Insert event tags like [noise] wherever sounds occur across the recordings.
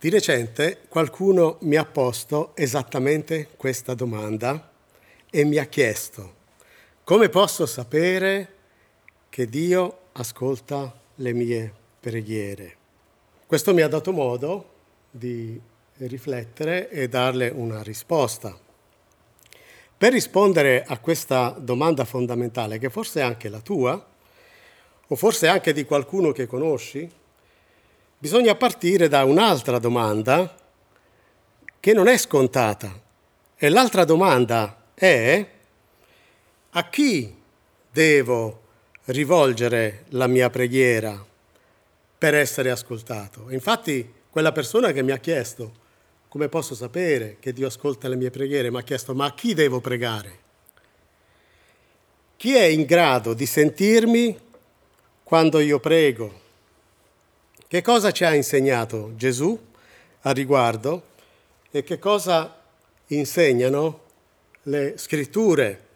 Di recente qualcuno mi ha posto esattamente questa domanda e mi ha chiesto come posso sapere che Dio ascolta le mie preghiere. Questo mi ha dato modo di riflettere e darle una risposta. Per rispondere a questa domanda fondamentale, che forse è anche la tua, o forse anche di qualcuno che conosci, bisogna partire da un'altra domanda che non è scontata. E l'altra domanda è a chi devo rivolgere la mia preghiera per essere ascoltato? Infatti quella persona che mi ha chiesto come posso sapere che Dio ascolta le mie preghiere, mi ha chiesto ma a chi devo pregare? Chi è in grado di sentirmi quando io prego? Che cosa ci ha insegnato Gesù a riguardo e che cosa insegnano le scritture?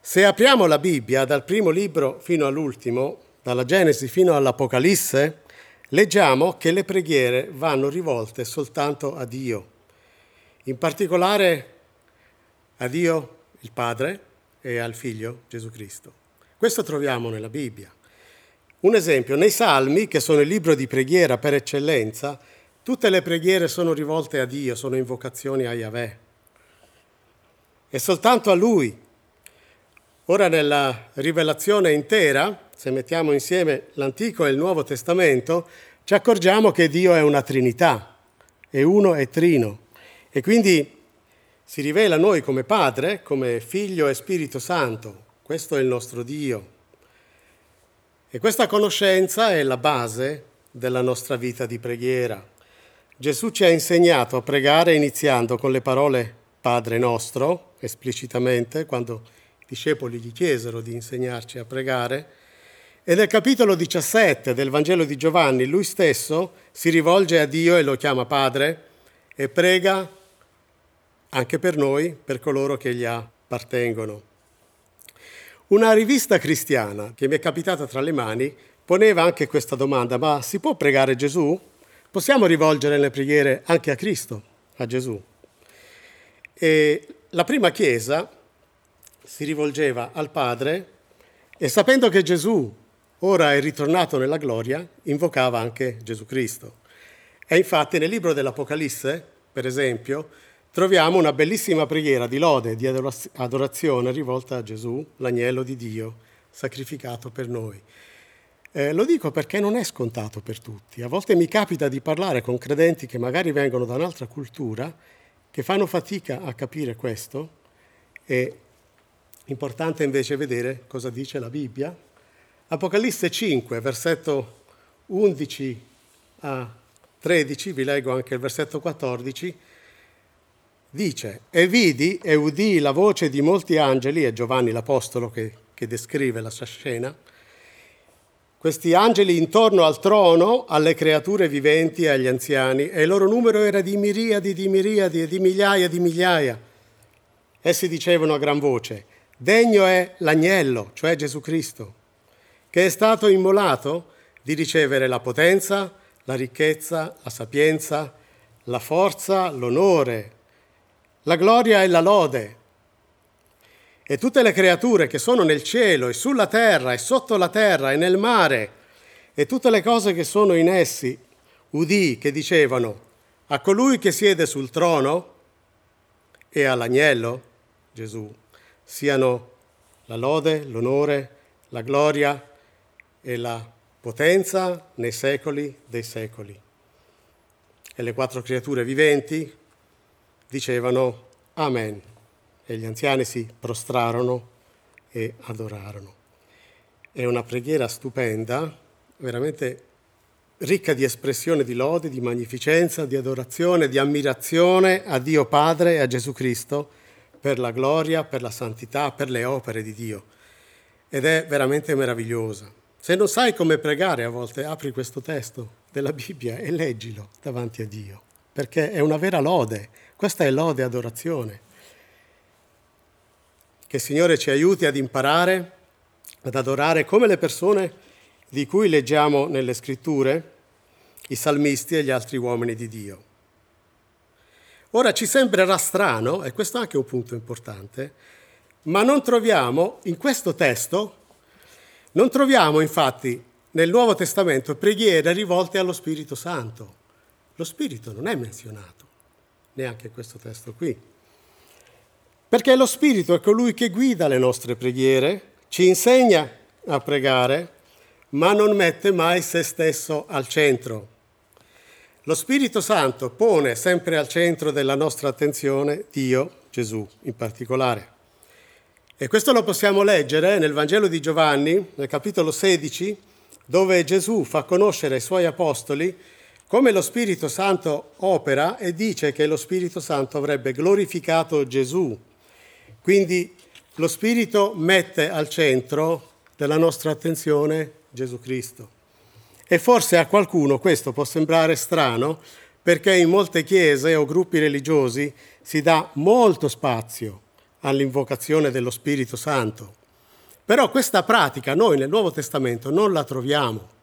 Se apriamo la Bibbia dal primo libro fino all'ultimo, dalla Genesi fino all'Apocalisse, leggiamo che le preghiere vanno rivolte soltanto a Dio, in particolare a Dio il Padre e al Figlio Gesù Cristo. Questo troviamo nella Bibbia. Un esempio, nei Salmi, che sono il libro di preghiera per eccellenza, tutte le preghiere sono rivolte a Dio, sono invocazioni a Yahweh. E soltanto a Lui. Ora nella rivelazione intera, se mettiamo insieme l'Antico e il Nuovo Testamento, ci accorgiamo che Dio è una Trinità, è uno e trino. E quindi si rivela a noi come Padre, come Figlio e Spirito Santo. Questo è il nostro Dio. E questa conoscenza è la base della nostra vita di preghiera. Gesù ci ha insegnato a pregare iniziando con le parole Padre nostro, esplicitamente, quando i discepoli gli chiesero di insegnarci a pregare. E nel capitolo 17 del Vangelo di Giovanni lui stesso si rivolge a Dio e lo chiama Padre e prega anche per noi, per coloro che gli appartengono. Una rivista cristiana che mi è capitata tra le mani poneva anche questa domanda, ma si può pregare Gesù? Possiamo rivolgere le preghiere anche a Cristo, a Gesù? E la prima chiesa si rivolgeva al Padre e sapendo che Gesù ora è ritornato nella gloria, invocava anche Gesù Cristo. E infatti nel libro dell'Apocalisse, per esempio, troviamo una bellissima preghiera di lode, di adorazione rivolta a Gesù, l'agnello di Dio, sacrificato per noi. Eh, lo dico perché non è scontato per tutti. A volte mi capita di parlare con credenti che magari vengono da un'altra cultura, che fanno fatica a capire questo. È importante invece vedere cosa dice la Bibbia. Apocalisse 5, versetto 11 a 13, vi leggo anche il versetto 14 dice, e vidi e udì la voce di molti angeli, è Giovanni l'Apostolo che, che descrive la sua scena, questi angeli intorno al trono, alle creature viventi e agli anziani, e il loro numero era di miriadi, di miriadi e di migliaia di migliaia. Essi dicevano a gran voce, degno è l'agnello, cioè Gesù Cristo, che è stato immolato di ricevere la potenza, la ricchezza, la sapienza, la forza, l'onore, la gloria e la lode. E tutte le creature che sono nel cielo e sulla terra e sotto la terra e nel mare e tutte le cose che sono in essi, udì che dicevano a colui che siede sul trono e all'agnello, Gesù, siano la lode, l'onore, la gloria e la potenza nei secoli dei secoli. E le quattro creature viventi dicevano Amen e gli anziani si prostrarono e adorarono. È una preghiera stupenda, veramente ricca di espressione di lode, di magnificenza, di adorazione, di ammirazione a Dio Padre e a Gesù Cristo per la gloria, per la santità, per le opere di Dio. Ed è veramente meravigliosa. Se non sai come pregare a volte, apri questo testo della Bibbia e leggilo davanti a Dio, perché è una vera lode, questa è lode e adorazione. Che il Signore ci aiuti ad imparare, ad adorare come le persone di cui leggiamo nelle scritture i salmisti e gli altri uomini di Dio. Ora ci sembrerà strano, e questo è anche un punto importante, ma non troviamo in questo testo, non troviamo infatti nel Nuovo Testamento preghiere rivolte allo Spirito Santo. Lo Spirito non è menzionato, neanche questo testo qui. Perché lo Spirito è colui che guida le nostre preghiere, ci insegna a pregare, ma non mette mai se stesso al centro. Lo Spirito Santo pone sempre al centro della nostra attenzione Dio, Gesù in particolare. E questo lo possiamo leggere nel Vangelo di Giovanni, nel capitolo 16, dove Gesù fa conoscere ai suoi apostoli come lo Spirito Santo opera e dice che lo Spirito Santo avrebbe glorificato Gesù. Quindi lo Spirito mette al centro della nostra attenzione Gesù Cristo. E forse a qualcuno questo può sembrare strano perché in molte chiese o gruppi religiosi si dà molto spazio all'invocazione dello Spirito Santo. Però questa pratica noi nel Nuovo Testamento non la troviamo.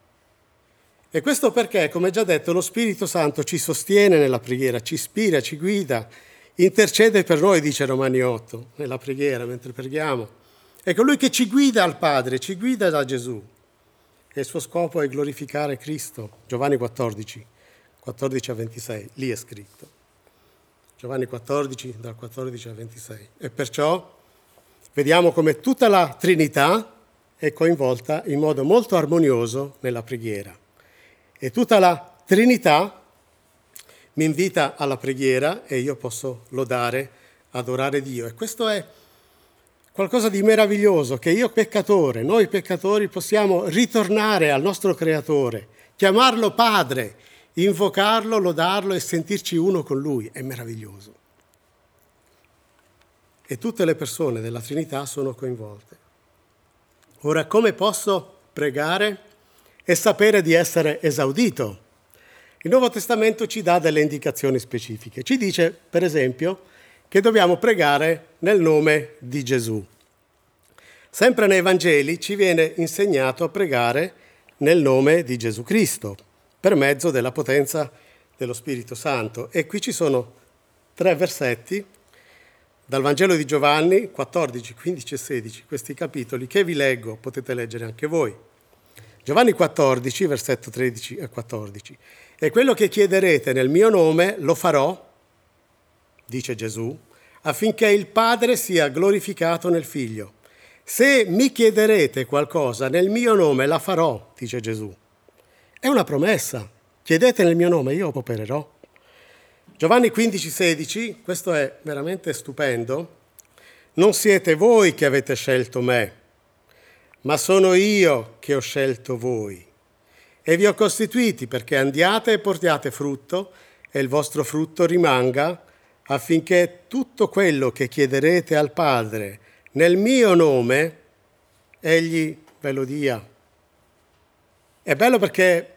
E questo perché, come già detto, lo Spirito Santo ci sostiene nella preghiera, ci ispira, ci guida, intercede per noi, dice Romani 8, nella preghiera, mentre preghiamo. È colui che ci guida al Padre, ci guida da Gesù. E il suo scopo è glorificare Cristo. Giovanni 14, 14 a 26, lì è scritto. Giovanni 14, dal 14 al 26. E perciò vediamo come tutta la Trinità è coinvolta in modo molto armonioso nella preghiera. E tutta la Trinità mi invita alla preghiera e io posso lodare, adorare Dio. E questo è qualcosa di meraviglioso che io peccatore, noi peccatori possiamo ritornare al nostro Creatore, chiamarlo Padre, invocarlo, lodarlo e sentirci uno con Lui. È meraviglioso e tutte le persone della Trinità sono coinvolte. Ora, come posso pregare e sapere di essere esaudito? Il Nuovo Testamento ci dà delle indicazioni specifiche. Ci dice, per esempio, che dobbiamo pregare nel nome di Gesù. Sempre nei Vangeli ci viene insegnato a pregare nel nome di Gesù Cristo, per mezzo della potenza dello Spirito Santo. E qui ci sono tre versetti dal Vangelo di Giovanni 14, 15 e 16, questi capitoli che vi leggo, potete leggere anche voi. Giovanni 14, versetto 13 e 14. E quello che chiederete nel mio nome lo farò, dice Gesù, affinché il Padre sia glorificato nel Figlio. Se mi chiederete qualcosa nel mio nome la farò, dice Gesù. È una promessa. Chiedete nel mio nome, io opererò. Giovanni 15, 16, questo è veramente stupendo. Non siete voi che avete scelto me, ma sono io che ho scelto voi. E vi ho costituiti perché andiate e portiate frutto e il vostro frutto rimanga, affinché tutto quello che chiederete al Padre nel mio nome, egli ve lo dia. È bello perché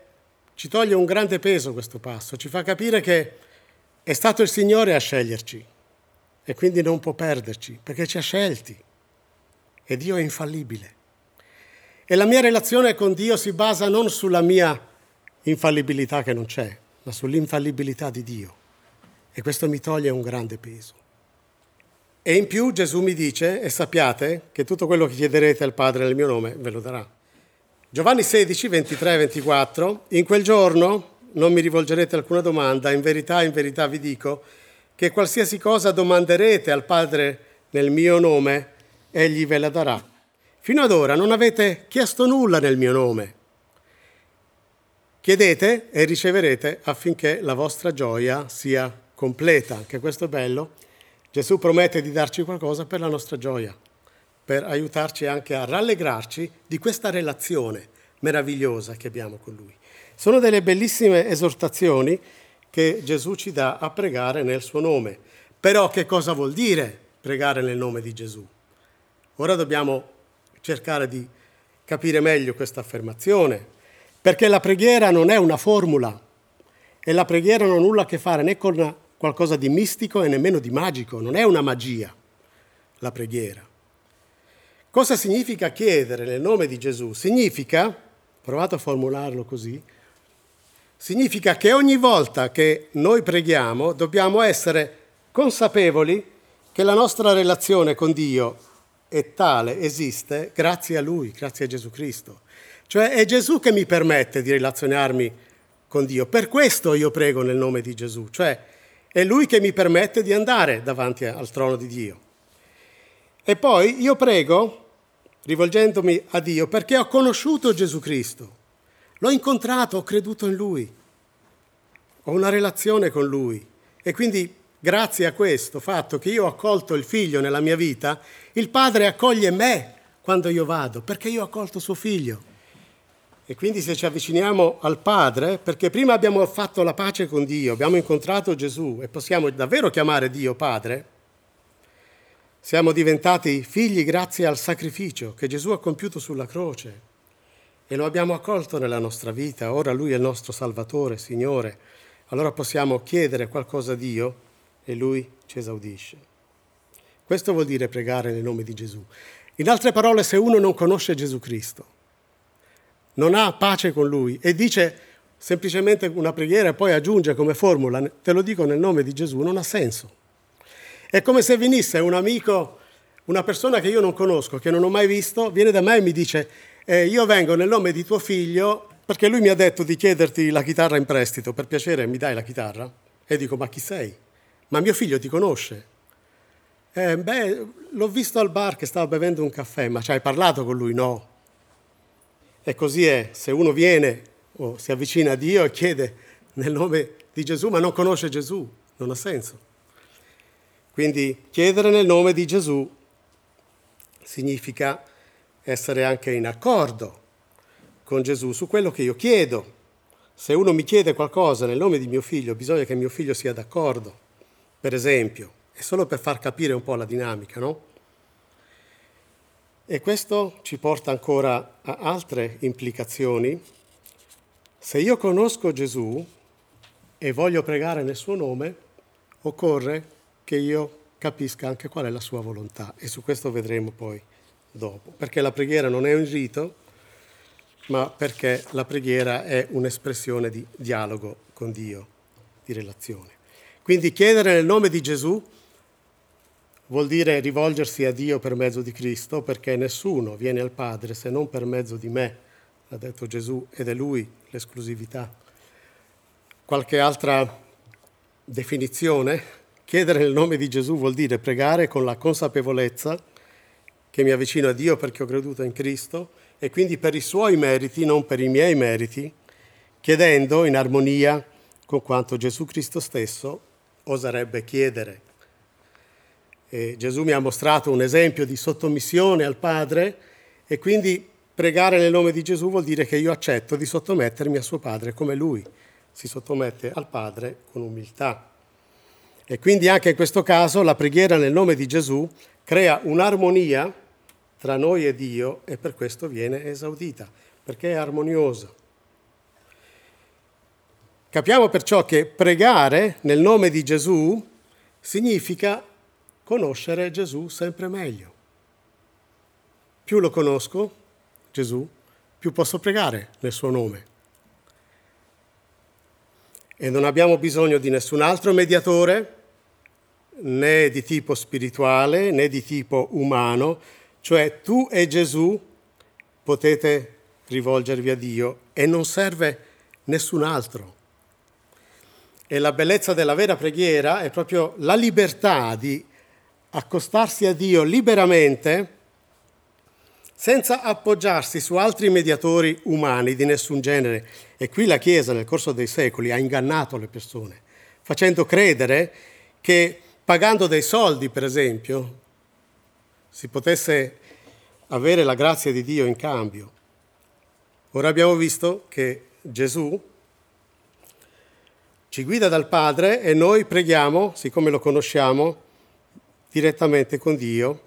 ci toglie un grande peso questo passo, ci fa capire che è stato il Signore a sceglierci e quindi non può perderci perché ci ha scelti e Dio è infallibile. E la mia relazione con Dio si basa non sulla mia infallibilità che non c'è, ma sull'infallibilità di Dio. E questo mi toglie un grande peso. E in più Gesù mi dice, e sappiate che tutto quello che chiederete al Padre nel mio nome ve lo darà. Giovanni 16, 23 24, in quel giorno non mi rivolgerete alcuna domanda, in verità, in verità vi dico che qualsiasi cosa domanderete al Padre nel mio nome, egli ve la darà. Fino ad ora non avete chiesto nulla nel mio nome. Chiedete e riceverete affinché la vostra gioia sia completa. Anche questo è bello. Gesù promette di darci qualcosa per la nostra gioia, per aiutarci anche a rallegrarci di questa relazione meravigliosa che abbiamo con Lui. Sono delle bellissime esortazioni che Gesù ci dà a pregare nel suo nome. Però che cosa vuol dire pregare nel nome di Gesù? Ora dobbiamo cercare di capire meglio questa affermazione, perché la preghiera non è una formula e la preghiera non ha nulla a che fare né con qualcosa di mistico e nemmeno di magico, non è una magia la preghiera. Cosa significa chiedere nel nome di Gesù? Significa, provate a formularlo così, significa che ogni volta che noi preghiamo dobbiamo essere consapevoli che la nostra relazione con Dio è tale, esiste, grazie a Lui, grazie a Gesù Cristo. Cioè è Gesù che mi permette di relazionarmi con Dio. Per questo io prego nel nome di Gesù, cioè è Lui che mi permette di andare davanti al trono di Dio. E poi io prego rivolgendomi a Dio perché ho conosciuto Gesù Cristo, l'ho incontrato, ho creduto in Lui, ho una relazione con Lui e quindi grazie a questo fatto che io ho accolto il figlio nella mia vita, il Padre accoglie me quando io vado perché io ho accolto suo figlio. E quindi se ci avviciniamo al Padre, perché prima abbiamo fatto la pace con Dio, abbiamo incontrato Gesù e possiamo davvero chiamare Dio Padre, siamo diventati figli grazie al sacrificio che Gesù ha compiuto sulla croce e lo abbiamo accolto nella nostra vita. Ora Lui è il nostro Salvatore, Signore. Allora possiamo chiedere qualcosa a Dio e Lui ci esaudisce. Questo vuol dire pregare nel nome di Gesù. In altre parole, se uno non conosce Gesù Cristo, non ha pace con Lui e dice semplicemente una preghiera e poi aggiunge come formula, te lo dico nel nome di Gesù, non ha senso. È come se venisse un amico, una persona che io non conosco, che non ho mai visto, viene da me e mi dice, eh, io vengo nel nome di tuo figlio perché lui mi ha detto di chiederti la chitarra in prestito, per piacere mi dai la chitarra? E dico, ma chi sei? Ma mio figlio ti conosce? Eh, beh, l'ho visto al bar che stava bevendo un caffè, ma ci hai parlato con lui? No. E così è, se uno viene o si avvicina a Dio e chiede nel nome di Gesù, ma non conosce Gesù, non ha senso. Quindi chiedere nel nome di Gesù significa essere anche in accordo con Gesù su quello che io chiedo. Se uno mi chiede qualcosa nel nome di mio figlio, bisogna che mio figlio sia d'accordo, per esempio. È solo per far capire un po' la dinamica, no? E questo ci porta ancora a altre implicazioni. Se io conosco Gesù e voglio pregare nel suo nome, occorre che io capisca anche qual è la sua volontà e su questo vedremo poi dopo, perché la preghiera non è un rito, ma perché la preghiera è un'espressione di dialogo con Dio, di relazione. Quindi chiedere nel nome di Gesù vuol dire rivolgersi a Dio per mezzo di Cristo, perché nessuno viene al Padre se non per mezzo di me, ha detto Gesù, ed è Lui l'esclusività. Qualche altra definizione Chiedere nel nome di Gesù vuol dire pregare con la consapevolezza che mi avvicino a Dio perché ho creduto in Cristo e quindi per i suoi meriti, non per i miei meriti, chiedendo in armonia con quanto Gesù Cristo stesso oserebbe chiedere. E Gesù mi ha mostrato un esempio di sottomissione al Padre e quindi pregare nel nome di Gesù vuol dire che io accetto di sottomettermi a suo Padre come Lui si sottomette al Padre con umiltà. E quindi anche in questo caso la preghiera nel nome di Gesù crea un'armonia tra noi e Dio e per questo viene esaudita, perché è armoniosa. Capiamo perciò che pregare nel nome di Gesù significa conoscere Gesù sempre meglio. Più lo conosco, Gesù, più posso pregare nel suo nome e non abbiamo bisogno di nessun altro mediatore, né di tipo spirituale né di tipo umano, cioè tu e Gesù potete rivolgervi a Dio e non serve nessun altro. E la bellezza della vera preghiera è proprio la libertà di accostarsi a Dio liberamente senza appoggiarsi su altri mediatori umani di nessun genere. E qui la Chiesa nel corso dei secoli ha ingannato le persone, facendo credere che pagando dei soldi, per esempio, si potesse avere la grazia di Dio in cambio. Ora abbiamo visto che Gesù ci guida dal Padre e noi preghiamo, siccome lo conosciamo, direttamente con Dio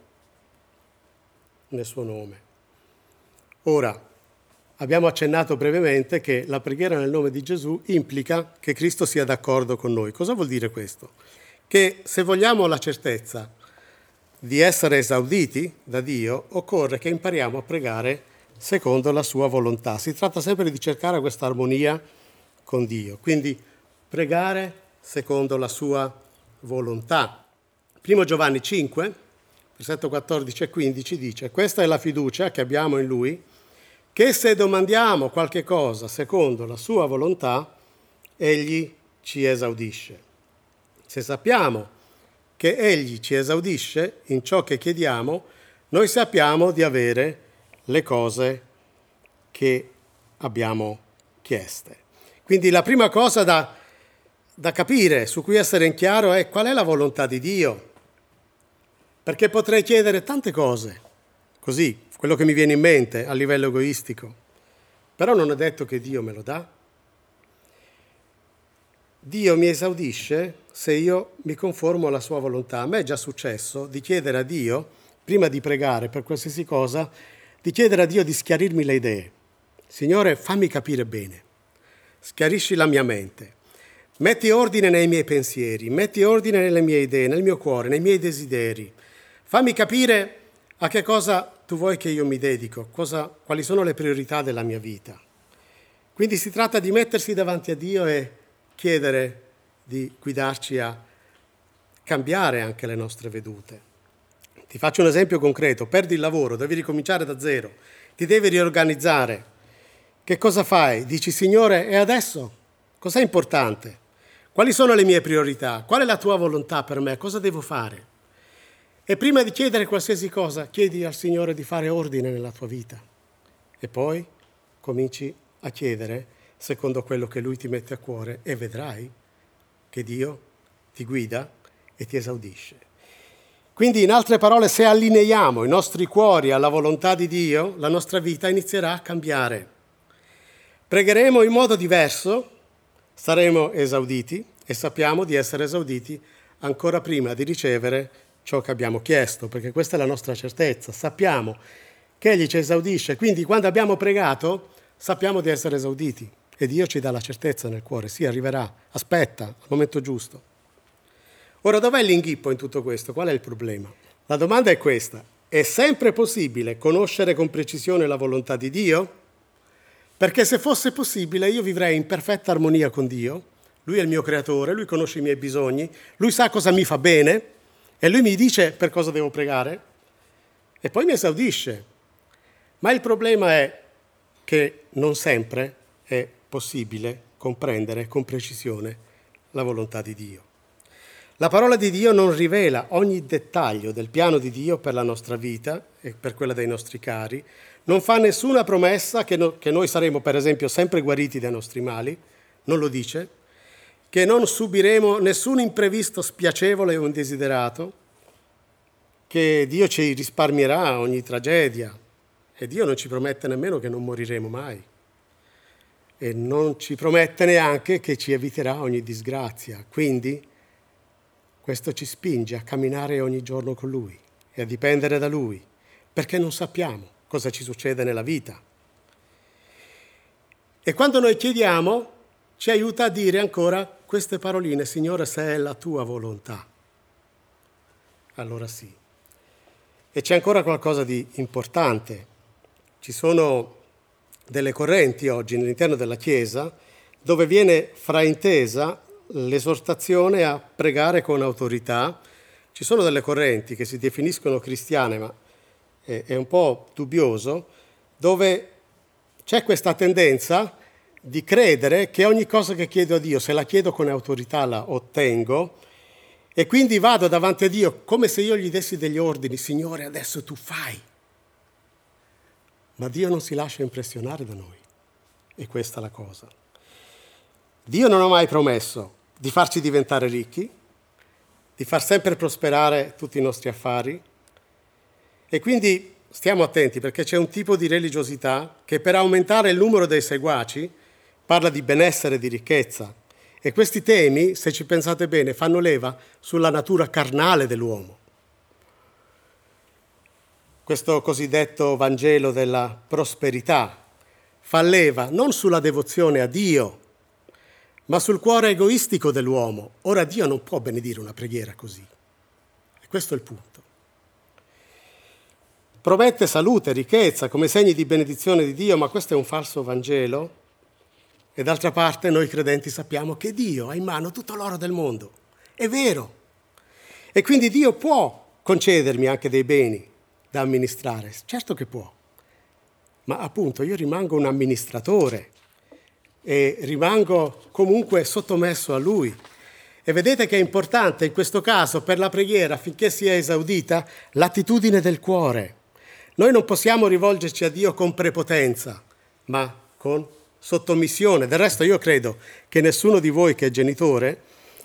nel suo nome. Ora, abbiamo accennato brevemente che la preghiera nel nome di Gesù implica che Cristo sia d'accordo con noi. Cosa vuol dire questo? Che se vogliamo la certezza di essere esauditi da Dio, occorre che impariamo a pregare secondo la sua volontà. Si tratta sempre di cercare questa armonia con Dio. Quindi pregare secondo la sua volontà. Primo Giovanni 5, versetto 14 e 15 dice, questa è la fiducia che abbiamo in Lui, che se domandiamo qualche cosa secondo la sua volontà, Egli ci esaudisce. Se sappiamo che Egli ci esaudisce in ciò che chiediamo, noi sappiamo di avere le cose che abbiamo chieste. Quindi la prima cosa da, da capire, su cui essere in chiaro, è qual è la volontà di Dio. Perché potrei chiedere tante cose, così, quello che mi viene in mente a livello egoistico, però non è detto che Dio me lo dà. Dio mi esaudisce se io mi conformo alla sua volontà. A me è già successo di chiedere a Dio, prima di pregare per qualsiasi cosa, di chiedere a Dio di schiarirmi le idee. Signore, fammi capire bene, schiarisci la mia mente, metti ordine nei miei pensieri, metti ordine nelle mie idee, nel mio cuore, nei miei desideri. Fammi capire a che cosa tu vuoi che io mi dedico, cosa, quali sono le priorità della mia vita. Quindi si tratta di mettersi davanti a Dio e chiedere di guidarci a cambiare anche le nostre vedute. Ti faccio un esempio concreto, perdi il lavoro, devi ricominciare da zero, ti devi riorganizzare. Che cosa fai? Dici, Signore, e adesso? Cos'è importante? Quali sono le mie priorità? Qual è la tua volontà per me? Cosa devo fare? E prima di chiedere qualsiasi cosa, chiedi al Signore di fare ordine nella tua vita. E poi cominci a chiedere secondo quello che Lui ti mette a cuore e vedrai che Dio ti guida e ti esaudisce. Quindi, in altre parole, se allineiamo i nostri cuori alla volontà di Dio, la nostra vita inizierà a cambiare. Pregheremo in modo diverso, saremo esauditi e sappiamo di essere esauditi ancora prima di ricevere ciò che abbiamo chiesto, perché questa è la nostra certezza. Sappiamo che Egli ci esaudisce, quindi quando abbiamo pregato sappiamo di essere esauditi. E Dio ci dà la certezza nel cuore, sì, arriverà, aspetta, al momento giusto. Ora, dov'è l'inghippo in tutto questo? Qual è il problema? La domanda è questa. È sempre possibile conoscere con precisione la volontà di Dio? Perché se fosse possibile io vivrei in perfetta armonia con Dio. Lui è il mio creatore, lui conosce i miei bisogni, lui sa cosa mi fa bene e lui mi dice per cosa devo pregare e poi mi esaudisce. Ma il problema è che non sempre è possibile comprendere con precisione la volontà di Dio. La parola di Dio non rivela ogni dettaglio del piano di Dio per la nostra vita e per quella dei nostri cari, non fa nessuna promessa che, no, che noi saremo, per esempio, sempre guariti dai nostri mali, non lo dice, che non subiremo nessun imprevisto spiacevole o indesiderato, che Dio ci risparmierà ogni tragedia e Dio non ci promette nemmeno che non moriremo mai e non ci promette neanche che ci eviterà ogni disgrazia. Quindi questo ci spinge a camminare ogni giorno con Lui e a dipendere da Lui, perché non sappiamo cosa ci succede nella vita. E quando noi chiediamo, ci aiuta a dire ancora queste paroline, Signore, se è la tua volontà. Allora sì. E c'è ancora qualcosa di importante. Ci sono delle correnti oggi all'interno della Chiesa dove viene fraintesa l'esortazione a pregare con autorità. Ci sono delle correnti che si definiscono cristiane, ma è, un po' dubbioso, dove c'è questa tendenza di credere che ogni cosa che chiedo a Dio, se la chiedo con autorità, la ottengo, e quindi vado davanti a Dio come se io gli dessi degli ordini, Signore, adesso tu fai. Ma Dio non si lascia impressionare da noi. E questa è la cosa. Dio non ha mai promesso di farci diventare ricchi, di far sempre prosperare tutti i nostri affari. E quindi stiamo attenti perché c'è un tipo di religiosità che per aumentare il numero dei seguaci parla di benessere e di ricchezza. E questi temi, se ci pensate bene, fanno leva sulla natura carnale dell'uomo questo cosiddetto Vangelo della prosperità, fa leva non sulla devozione a Dio, ma sul cuore egoistico dell'uomo. Ora Dio non può benedire una preghiera così. E questo è il punto. Promette salute, ricchezza come segni di benedizione di Dio, ma questo è un falso Vangelo E d'altra parte noi credenti sappiamo che Dio ha in mano tutto l'oro del mondo. È vero. E quindi Dio può concedermi anche dei beni da amministrare. Certo che può. Ma appunto io rimango un amministratore e rimango comunque sottomesso a Lui. E vedete che è importante in questo caso per la preghiera, affinché sia esaudita, l'attitudine del cuore. Noi non possiamo rivolgerci a Dio con prepotenza, ma con sottomissione. Del resto io credo che nessuno di voi che è genitore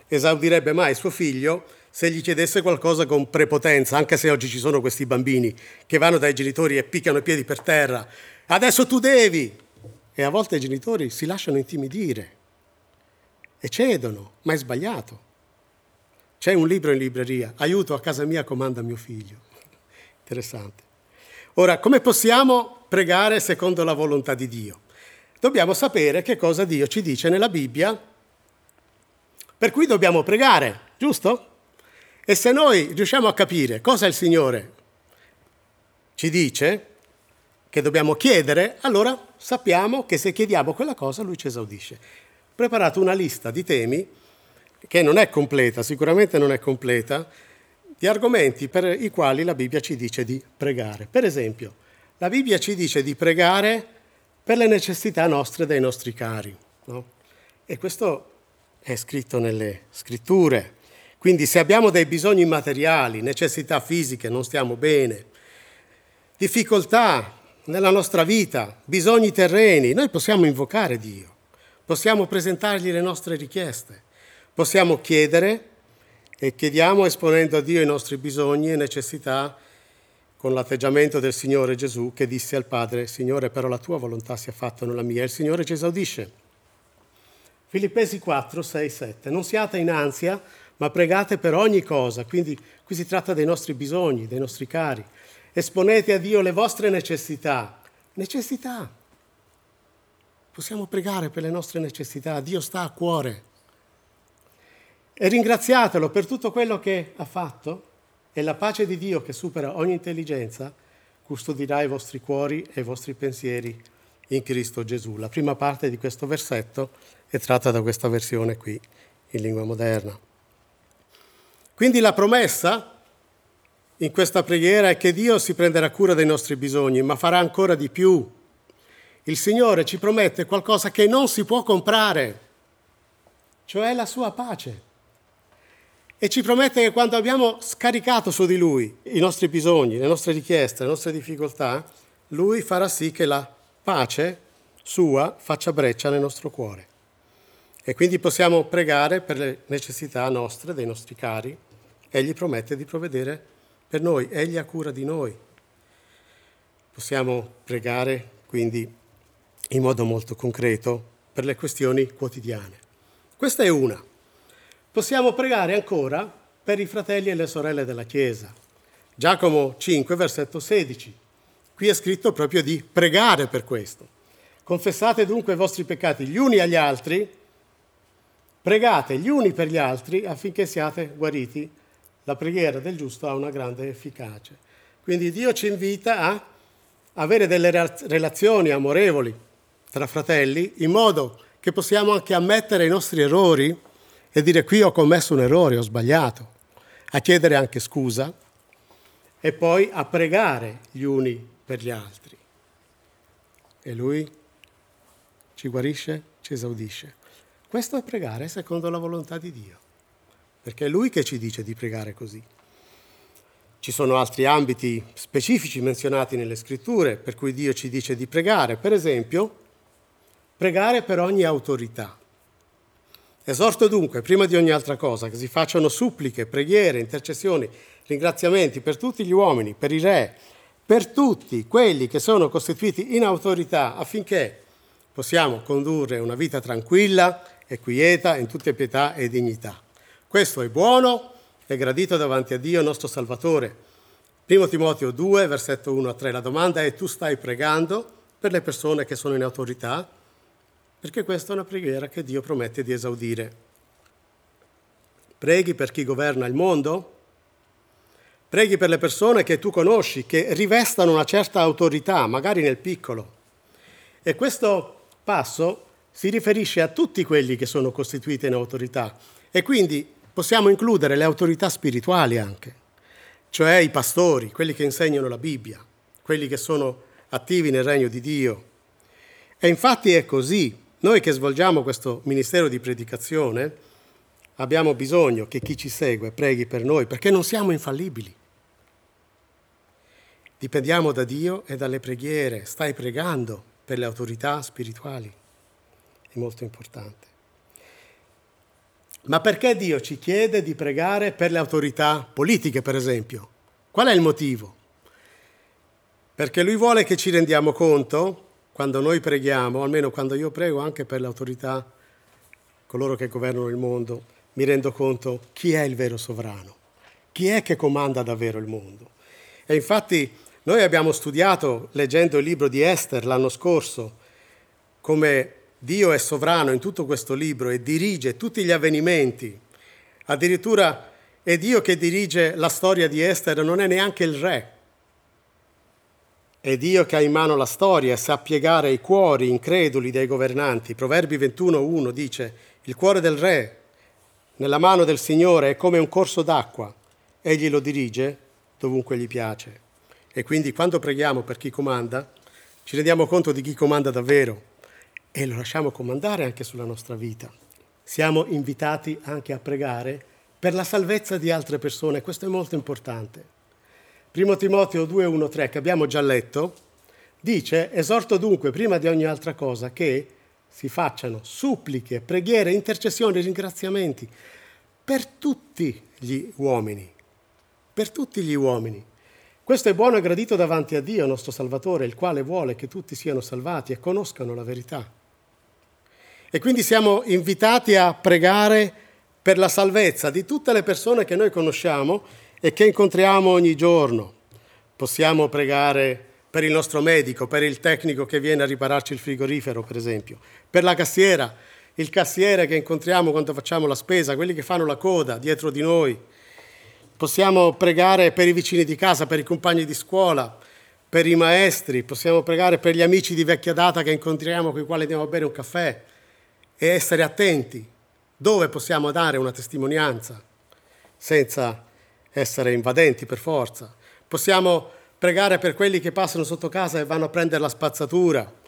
esaudirebbe mai suo figlio se gli chiedesse qualcosa con prepotenza, anche se oggi ci sono questi bambini che vanno dai genitori e picchiano i piedi per terra. Adesso tu devi! E a volte i genitori si lasciano intimidire e cedono, ma è sbagliato. C'è un libro in libreria, aiuto a casa mia comanda mio figlio. [laughs] Interessante. Ora, come possiamo pregare secondo la volontà di Dio? dobbiamo sapere che cosa Dio ci dice nella Bibbia, per cui dobbiamo pregare, giusto? E se noi riusciamo a capire cosa il Signore ci dice, che dobbiamo chiedere, allora sappiamo che se chiediamo quella cosa Lui ci esaudisce. Ho preparato una lista di temi che non è completa, sicuramente non è completa, di argomenti per i quali la Bibbia ci dice di pregare. Per esempio, la Bibbia ci dice di pregare per le necessità nostre dei nostri cari. No? E questo è scritto nelle scritture. Quindi se abbiamo dei bisogni materiali, necessità fisiche, non stiamo bene, difficoltà nella nostra vita, bisogni terreni, noi possiamo invocare Dio, possiamo presentargli le nostre richieste, possiamo chiedere e chiediamo esponendo a Dio i nostri bisogni e necessità con l'atteggiamento del Signore Gesù che disse al Padre, Signore, però la tua volontà sia fatta, non la mia. E il Signore ci esaudisce. Filippesi 4, 6, 7. Non siate in ansia, ma pregate per ogni cosa. Quindi qui si tratta dei nostri bisogni, dei nostri cari. Esponete a Dio le vostre necessità. Necessità. Possiamo pregare per le nostre necessità. Dio sta a cuore. E ringraziatelo per tutto quello che ha fatto e la pace di Dio che supera ogni intelligenza custodirà i vostri cuori e i vostri pensieri in Cristo Gesù. La prima parte di questo versetto è tratta da questa versione qui, in lingua moderna. Quindi la promessa in questa preghiera è che Dio si prenderà cura dei nostri bisogni, ma farà ancora di più. Il Signore ci promette qualcosa che non si può comprare, cioè la sua pace e ci promette che quando abbiamo scaricato su di Lui i nostri bisogni, le nostre richieste, le nostre difficoltà, Lui farà sì che la pace sua faccia breccia nel nostro cuore. E quindi possiamo pregare per le necessità nostre, dei nostri cari. Egli promette di provvedere per noi, Egli ha cura di noi. Possiamo pregare quindi in modo molto concreto per le questioni quotidiane. Questa è una. Possiamo pregare ancora per i fratelli e le sorelle della Chiesa. Giacomo 5, versetto 16. Qui è scritto proprio di pregare per questo. Confessate dunque i vostri peccati gli uni agli altri, pregate gli uni per gli altri affinché siate guariti. La preghiera del giusto ha una grande efficacia. Quindi Dio ci invita a avere delle relazioni amorevoli tra fratelli in modo che possiamo anche ammettere i nostri errori e dire qui ho commesso un errore, ho sbagliato, a chiedere anche scusa e poi a pregare gli uni per gli altri. E lui ci guarisce, ci esaudisce. Questo è pregare secondo la volontà di Dio, perché è lui che ci dice di pregare così. Ci sono altri ambiti specifici menzionati nelle scritture per cui Dio ci dice di pregare, per esempio, pregare per ogni autorità. Esorto dunque, prima di ogni altra cosa, che si facciano suppliche, preghiere, intercessioni, ringraziamenti per tutti gli uomini, per i re, per tutti quelli che sono costituiti in autorità affinché possiamo condurre una vita tranquilla e quieta in tutte pietà e dignità. Questo è buono e gradito davanti a Dio nostro Salvatore. 1 Timoteo 2, versetto 1 a 3. La domanda è tu stai pregando per le persone che sono in autorità? Perché questa è una preghiera che Dio promette di esaudire. Preghi per chi governa il mondo? Preghi per le persone che tu conosci, che rivestano una certa autorità, magari nel piccolo. E questo passo si riferisce a tutti quelli che sono costituiti in autorità e quindi possiamo includere le autorità spirituali anche, cioè i pastori, quelli che insegnano la Bibbia, quelli che sono attivi nel regno di Dio. E infatti è così. Noi che svolgiamo questo ministero di predicazione abbiamo bisogno che chi ci segue preghi per noi perché non siamo infallibili. Dipendiamo da Dio e dalle preghiere. Stai pregando per le autorità spirituali. È molto importante. Ma perché Dio ci chiede di pregare per le autorità politiche, per esempio? Qual è il motivo? Perché Lui vuole che ci rendiamo conto, quando noi preghiamo, almeno quando io prego anche per le autorità, coloro che governano il mondo, mi rendo conto chi è il vero sovrano, chi è che comanda davvero il mondo. E infatti noi abbiamo studiato, leggendo il libro di Esther l'anno scorso, come Dio è sovrano in tutto questo libro e dirige tutti gli avvenimenti. Addirittura è Dio che dirige la storia di Esther, non è neanche il re. È Dio che ha in mano la storia e sa piegare i cuori increduli dei governanti. Proverbi 21.1 dice, il cuore del re nella mano del Signore è come un corso d'acqua, egli lo dirige dovunque gli piace. E quindi quando preghiamo per chi comanda, ci rendiamo conto di chi comanda davvero e lo lasciamo comandare anche sulla nostra vita. Siamo invitati anche a pregare per la salvezza di altre persone, questo è molto importante. Primo Timoteo 2, 1, 3, che abbiamo già letto, dice, esorto dunque prima di ogni altra cosa che si facciano suppliche, preghiere, intercessioni, ringraziamenti per tutti gli uomini, per tutti gli uomini questo è buono e gradito davanti a Dio, nostro Salvatore, il quale vuole che tutti siano salvati e conoscano la verità. E quindi siamo invitati a pregare per la salvezza di tutte le persone che noi conosciamo e che incontriamo ogni giorno. Possiamo pregare per il nostro medico, per il tecnico che viene a ripararci il frigorifero, per esempio, per la cassiera, il cassiere che incontriamo quando facciamo la spesa, quelli che fanno la coda dietro di noi, Possiamo pregare per i vicini di casa, per i compagni di scuola, per i maestri, possiamo pregare per gli amici di vecchia data che incontriamo con i quali andiamo a bere un caffè e essere attenti dove possiamo dare una testimonianza senza essere invadenti per forza. Possiamo pregare per quelli che passano sotto casa e vanno a prendere la spazzatura.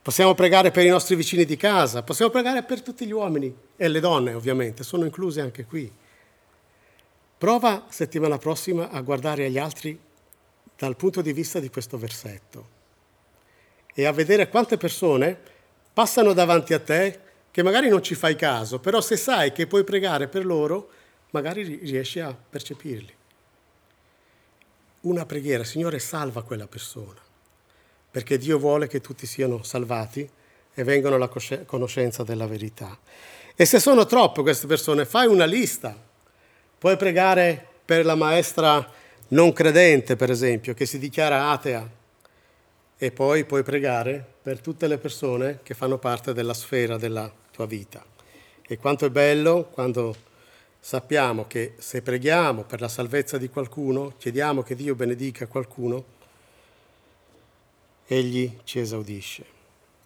Possiamo pregare per i nostri vicini di casa, possiamo pregare per tutti gli uomini e le donne ovviamente, sono incluse anche qui. Prova settimana prossima a guardare agli altri dal punto di vista di questo versetto e a vedere quante persone passano davanti a te che magari non ci fai caso, però se sai che puoi pregare per loro, magari riesci a percepirli. Una preghiera, Signore, salva quella persona, perché Dio vuole che tutti siano salvati e vengano alla conoscenza della verità. E se sono troppe queste persone, fai una lista Puoi pregare per la maestra non credente, per esempio, che si dichiara atea. E poi puoi pregare per tutte le persone che fanno parte della sfera della tua vita. E quanto è bello quando sappiamo che se preghiamo per la salvezza di qualcuno, chiediamo che Dio benedica qualcuno, Egli ci esaudisce.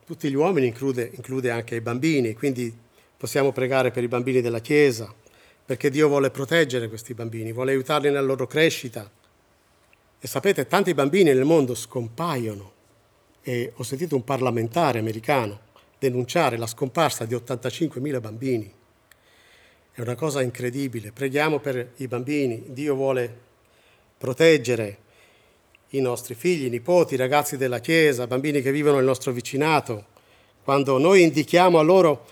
Tutti gli uomini include, include anche i bambini, quindi possiamo pregare per i bambini della Chiesa, perché Dio vuole proteggere questi bambini, vuole aiutarli nella loro crescita. E sapete, tanti bambini nel mondo scompaiono e ho sentito un parlamentare americano denunciare la scomparsa di 85.000 bambini. È una cosa incredibile. Preghiamo per i bambini. Dio vuole proteggere i nostri figli, nipoti, i ragazzi della Chiesa, bambini che vivono nel nostro vicinato. Quando noi indichiamo a loro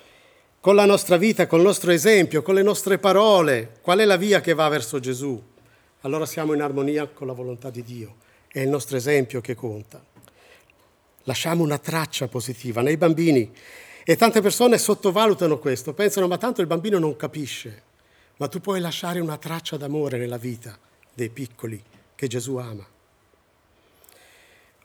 con la nostra vita, col nostro esempio, con le nostre parole, qual è la via che va verso Gesù, allora siamo in armonia con la volontà di Dio. È il nostro esempio che conta. Lasciamo una traccia positiva nei bambini e tante persone sottovalutano questo, pensano ma tanto il bambino non capisce, ma tu puoi lasciare una traccia d'amore nella vita dei piccoli che Gesù ama.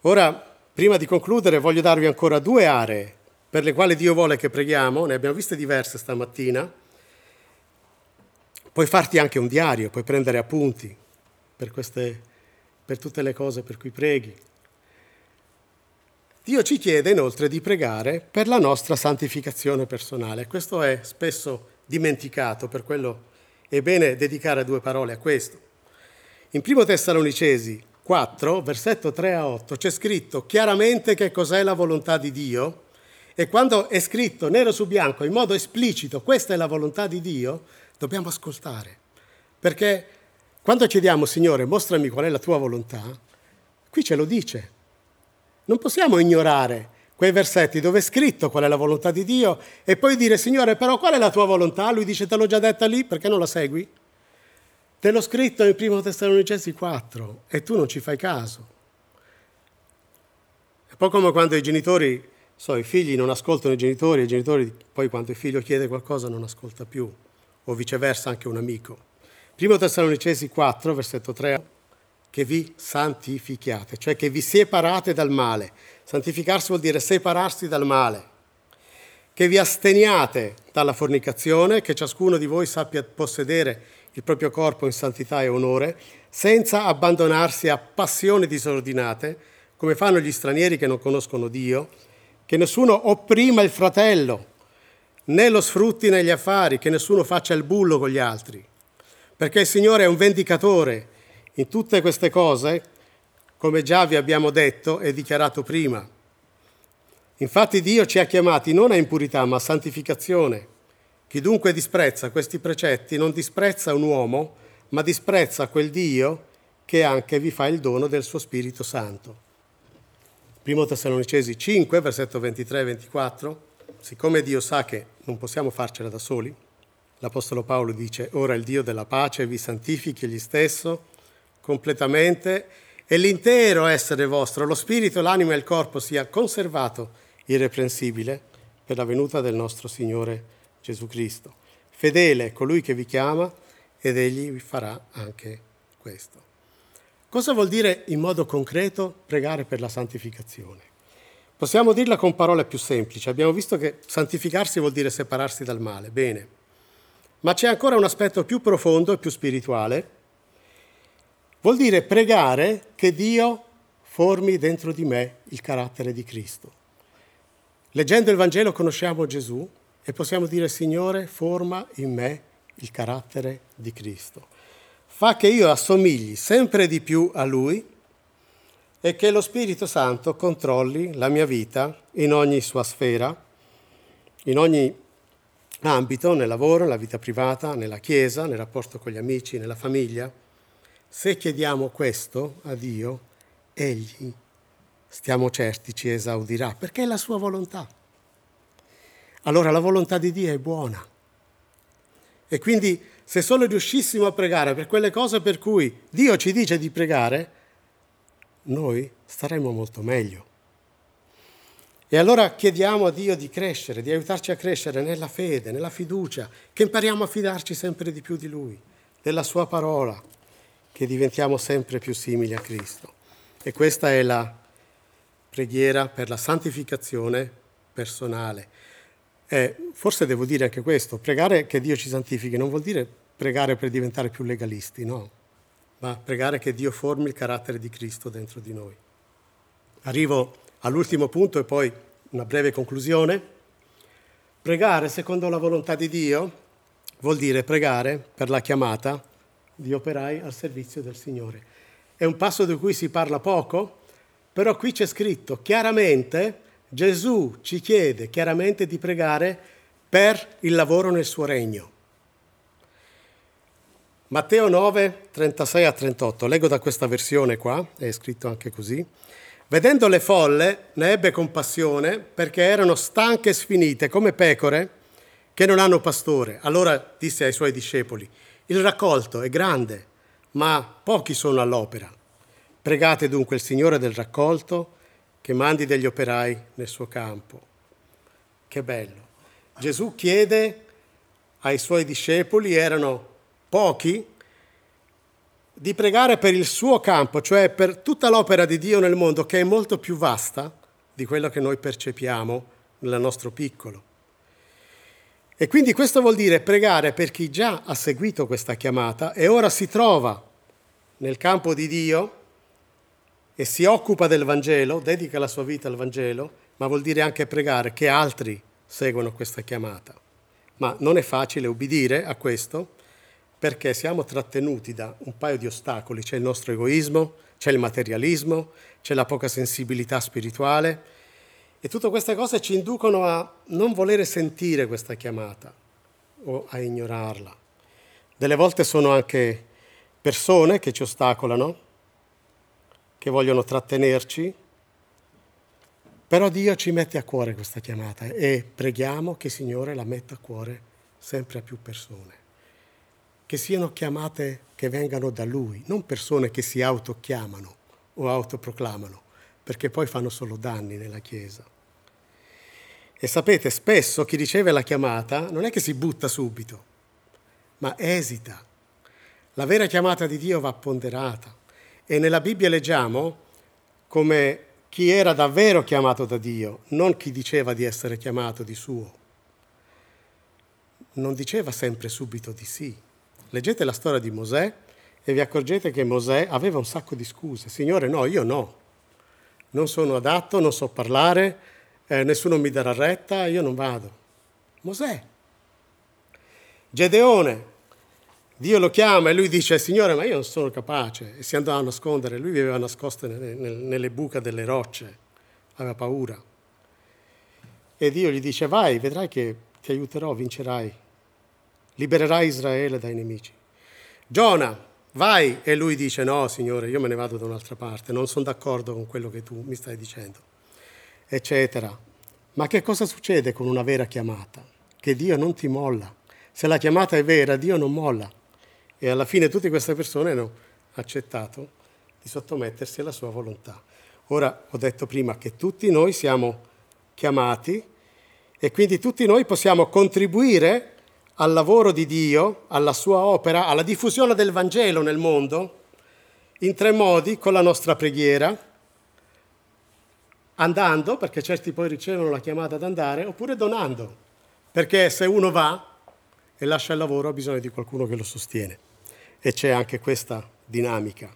Ora, prima di concludere, voglio darvi ancora due aree per le quali Dio vuole che preghiamo, ne abbiamo viste diverse stamattina. Puoi farti anche un diario, puoi prendere appunti per, queste, per tutte le cose per cui preghi. Dio ci chiede inoltre di pregare per la nostra santificazione personale. Questo è spesso dimenticato, per quello è bene dedicare due parole a questo. In 1 Tessalonicesi 4, versetto 3 a 8, c'è scritto chiaramente che cos'è la volontà di Dio e quando è scritto nero su bianco in modo esplicito questa è la volontà di Dio, dobbiamo ascoltare. Perché quando chiediamo, Signore, mostrami qual è la tua volontà, qui ce lo dice. Non possiamo ignorare quei versetti dove è scritto qual è la volontà di Dio e poi dire, Signore, però qual è la tua volontà? Lui dice, te l'ho già detta lì, perché non la segui? Te l'ho scritto in 1 Tessalonicesi 4 e tu non ci fai caso. È un po' come quando i genitori, so, i figli non ascoltano i genitori, e i genitori poi quando il figlio chiede qualcosa non ascolta più, o viceversa anche un amico. 1 Tessalonicesi 4, versetto 3, che vi santifichiate, cioè che vi separate dal male. Santificarsi vuol dire separarsi dal male. Che vi asteniate dalla fornicazione, che ciascuno di voi sappia possedere il proprio corpo in santità e onore, senza abbandonarsi a passioni disordinate, come fanno gli stranieri che non conoscono Dio, che nessuno opprima il fratello, né lo sfrutti negli affari, che nessuno faccia il bullo con gli altri, perché il Signore è un vendicatore in tutte queste cose, come già vi abbiamo detto e dichiarato prima. Infatti Dio ci ha chiamati non a impurità, ma a santificazione. Chi dunque disprezza questi precetti non disprezza un uomo, ma disprezza quel Dio che anche vi fa il dono del suo Spirito Santo. Primo Tessalonicesi 5, versetto 23 e 24. Siccome Dio sa che non possiamo farcela da soli, l'Apostolo Paolo dice, ora il Dio della pace vi santifichi egli stesso completamente e l'intero essere vostro, lo spirito, l'anima e il corpo sia conservato irreprensibile per la venuta del nostro Signore Gesù Cristo. Fedele è colui che vi chiama ed egli vi farà anche questo. Cosa vuol dire in modo concreto pregare per la santificazione? Possiamo dirla con parole più semplici. Abbiamo visto che santificarsi vuol dire separarsi dal male. Bene. Ma c'è ancora un aspetto più profondo e più spirituale. Vuol dire pregare che Dio formi dentro di me il carattere di Cristo. Leggendo il Vangelo conosciamo Gesù, e possiamo dire Signore, forma in me il carattere di Cristo. Fa che io assomigli sempre di più a Lui e che lo Spirito Santo controlli la mia vita in ogni sua sfera, in ogni ambito, nel lavoro, nella vita privata, nella Chiesa, nel rapporto con gli amici, nella famiglia. Se chiediamo questo a Dio, Egli, stiamo certi, ci esaudirà, perché è la sua volontà allora la volontà di Dio è buona. E quindi se solo riuscissimo a pregare per quelle cose per cui Dio ci dice di pregare, noi staremmo molto meglio. E allora chiediamo a Dio di crescere, di aiutarci a crescere nella fede, nella fiducia, che impariamo a fidarci sempre di più di Lui, della Sua parola, che diventiamo sempre più simili a Cristo. E questa è la preghiera per la santificazione personale. Eh, forse devo dire anche questo, pregare che Dio ci santifichi non vuol dire pregare per diventare più legalisti, no, ma pregare che Dio formi il carattere di Cristo dentro di noi. Arrivo all'ultimo punto e poi una breve conclusione. Pregare secondo la volontà di Dio vuol dire pregare per la chiamata di operai al servizio del Signore. È un passo di cui si parla poco, però qui c'è scritto chiaramente Gesù ci chiede chiaramente di pregare per il lavoro nel suo regno. Matteo 9, 36 a 38, leggo da questa versione qua, è scritto anche così. Vedendo le folle, ne ebbe compassione perché erano stanche e sfinite come pecore che non hanno pastore. Allora disse ai suoi discepoli, il raccolto è grande, ma pochi sono all'opera. Pregate dunque il Signore del raccolto che mandi degli operai nel suo campo. Che bello. Gesù chiede ai suoi discepoli, erano pochi, di pregare per il suo campo, cioè per tutta l'opera di Dio nel mondo, che è molto più vasta di quello che noi percepiamo nel nostro piccolo. E quindi questo vuol dire pregare per chi già ha seguito questa chiamata e ora si trova nel campo di Dio e si occupa del Vangelo, dedica la sua vita al Vangelo, ma vuol dire anche pregare che altri seguano questa chiamata. Ma non è facile ubbidire a questo perché siamo trattenuti da un paio di ostacoli, c'è il nostro egoismo, c'è il materialismo, c'è la poca sensibilità spirituale e tutte queste cose ci inducono a non volere sentire questa chiamata o a ignorarla. Delle volte sono anche persone che ci ostacolano, che vogliono trattenerci, però Dio ci mette a cuore questa chiamata e preghiamo che il Signore la metta a cuore sempre a più persone, che siano chiamate che vengano da Lui, non persone che si autochiamano o autoproclamano, perché poi fanno solo danni nella Chiesa. E sapete, spesso chi riceve la chiamata non è che si butta subito, ma esita. La vera chiamata di Dio va ponderata. E nella Bibbia leggiamo come chi era davvero chiamato da Dio, non chi diceva di essere chiamato di suo. Non diceva sempre subito di sì. Leggete la storia di Mosè e vi accorgete che Mosè aveva un sacco di scuse. Signore, no, io no. Non sono adatto, non so parlare, eh, nessuno mi darà retta, io non vado. Mosè. Gedeone, Dio lo chiama e lui dice, Signore, ma io non sono capace. E si andava a nascondere. Lui viveva nascosto nelle, buche delle rocce, aveva paura. E Dio gli dice, vai, vedrai che ti aiuterò, vincerai. Libererai Israele dai nemici. Giona, vai. E lui dice, no, Signore, io me ne vado da un'altra parte, non sono d'accordo con quello che tu mi stai dicendo. Eccetera. Ma che cosa succede con una vera chiamata? Che Dio non ti molla. Se la chiamata è vera, Dio non molla. E alla fine tutte queste persone hanno accettato di sottomettersi alla sua volontà. Ora ho detto prima che tutti noi siamo chiamati e quindi tutti noi possiamo contribuire al lavoro di Dio, alla sua opera, alla diffusione del Vangelo nel mondo, in tre modi, con la nostra preghiera, andando, perché certi poi ricevono la chiamata ad andare, oppure donando, perché se uno va e lascia il lavoro ha bisogno di qualcuno che lo sostiene e c'è anche questa dinamica.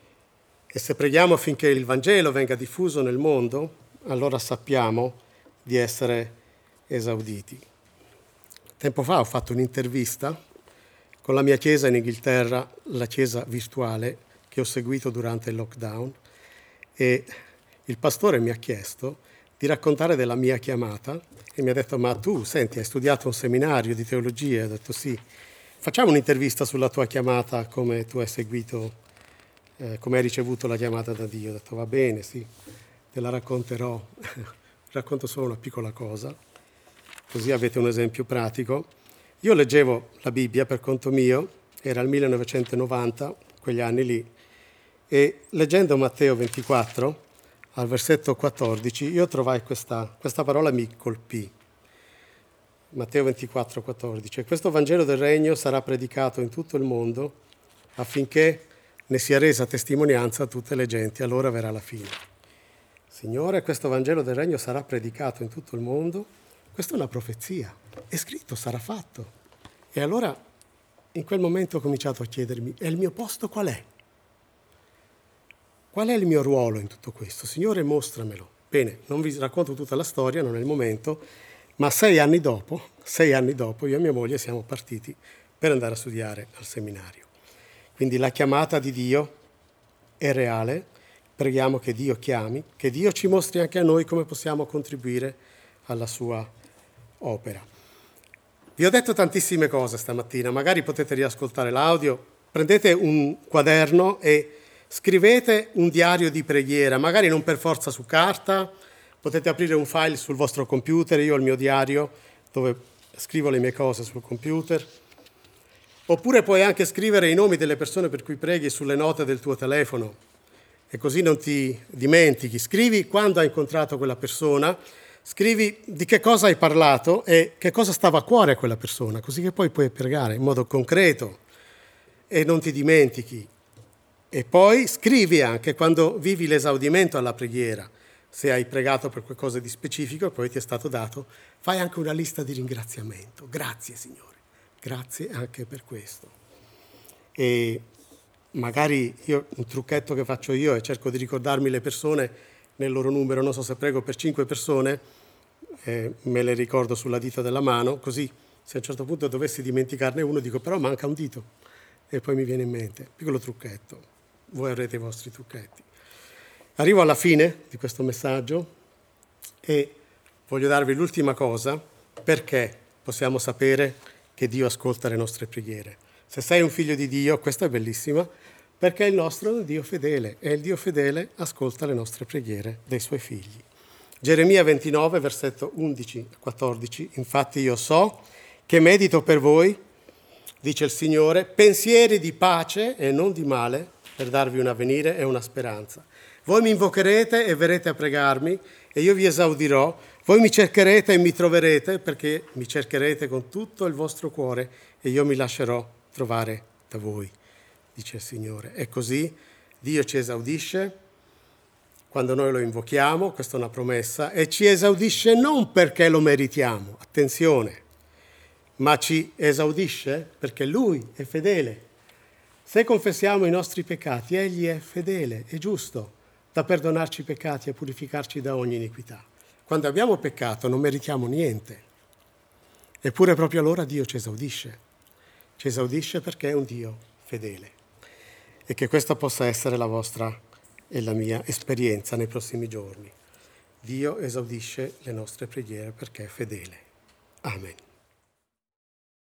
E se preghiamo affinché il Vangelo venga diffuso nel mondo, allora sappiamo di essere esauditi. Tempo fa ho fatto un'intervista con la mia chiesa in Inghilterra, la chiesa virtuale che ho seguito durante il lockdown e il pastore mi ha chiesto di raccontare della mia chiamata e mi ha detto ma tu senti hai studiato un seminario di teologia? Ho detto sì Facciamo un'intervista sulla tua chiamata, come tu hai seguito, eh, come hai ricevuto la chiamata da Dio. Ho detto va bene, sì, te la racconterò. [laughs] Racconto solo una piccola cosa, così avete un esempio pratico. Io leggevo la Bibbia per conto mio, era il 1990, quegli anni lì, e leggendo Matteo 24, al versetto 14, io trovai questa, questa parola mi colpì. Matteo 24, 14. Questo Vangelo del Regno sarà predicato in tutto il mondo affinché ne sia resa testimonianza a tutte le genti, allora verrà la fine. Signore, questo Vangelo del Regno sarà predicato in tutto il mondo. Questa è una profezia, è scritto, sarà fatto. E allora in quel momento ho cominciato a chiedermi, e il mio posto qual è? Qual è il mio ruolo in tutto questo? Signore, mostramelo. Bene, non vi racconto tutta la storia, non è il momento, ma sei anni dopo, sei anni dopo, io e mia moglie siamo partiti per andare a studiare al seminario. Quindi la chiamata di Dio è reale, preghiamo che Dio chiami, che Dio ci mostri anche a noi come possiamo contribuire alla sua opera. Vi ho detto tantissime cose stamattina, magari potete riascoltare l'audio, prendete un quaderno e scrivete un diario di preghiera, magari non per forza su carta, Potete aprire un file sul vostro computer, io ho il mio diario dove scrivo le mie cose sul computer. Oppure puoi anche scrivere i nomi delle persone per cui preghi sulle note del tuo telefono e così non ti dimentichi. Scrivi quando hai incontrato quella persona, scrivi di che cosa hai parlato e che cosa stava a cuore a quella persona, così che poi puoi pregare in modo concreto e non ti dimentichi. E poi scrivi anche quando vivi l'esaudimento alla preghiera se hai pregato per qualcosa di specifico e poi ti è stato dato, fai anche una lista di ringraziamento. Grazie Signore, grazie anche per questo. E magari io, un trucchetto che faccio io è cerco di ricordarmi le persone nel loro numero, non so se prego per cinque persone, eh, me le ricordo sulla dita della mano, così se a un certo punto dovessi dimenticarne uno dico però manca un dito e poi mi viene in mente, piccolo trucchetto, voi avrete i vostri trucchetti. Arrivo alla fine di questo messaggio e voglio darvi l'ultima cosa perché possiamo sapere che Dio ascolta le nostre preghiere. Se sei un figlio di Dio, questa è bellissima, perché il nostro è un Dio fedele e il Dio fedele ascolta le nostre preghiere dei suoi figli. Geremia 29, versetto 11 e 14, infatti io so che medito per voi, dice il Signore, pensieri di pace e non di male, per darvi un avvenire e una speranza. Voi mi invocherete e verrete a pregarmi e io vi esaudirò. Voi mi cercherete e mi troverete perché mi cercherete con tutto il vostro cuore e io mi lascerò trovare da voi, dice il Signore. E così Dio ci esaudisce quando noi lo invochiamo, questa è una promessa, e ci esaudisce non perché lo meritiamo, attenzione, ma ci esaudisce perché Lui è fedele. Se confessiamo i nostri peccati, Egli è fedele, è giusto da perdonarci i peccati e purificarci da ogni iniquità. Quando abbiamo peccato non meritiamo niente, eppure proprio allora Dio ci esaudisce. Ci esaudisce perché è un Dio fedele. E che questa possa essere la vostra e la mia esperienza nei prossimi giorni. Dio esaudisce le nostre preghiere perché è fedele. Amen.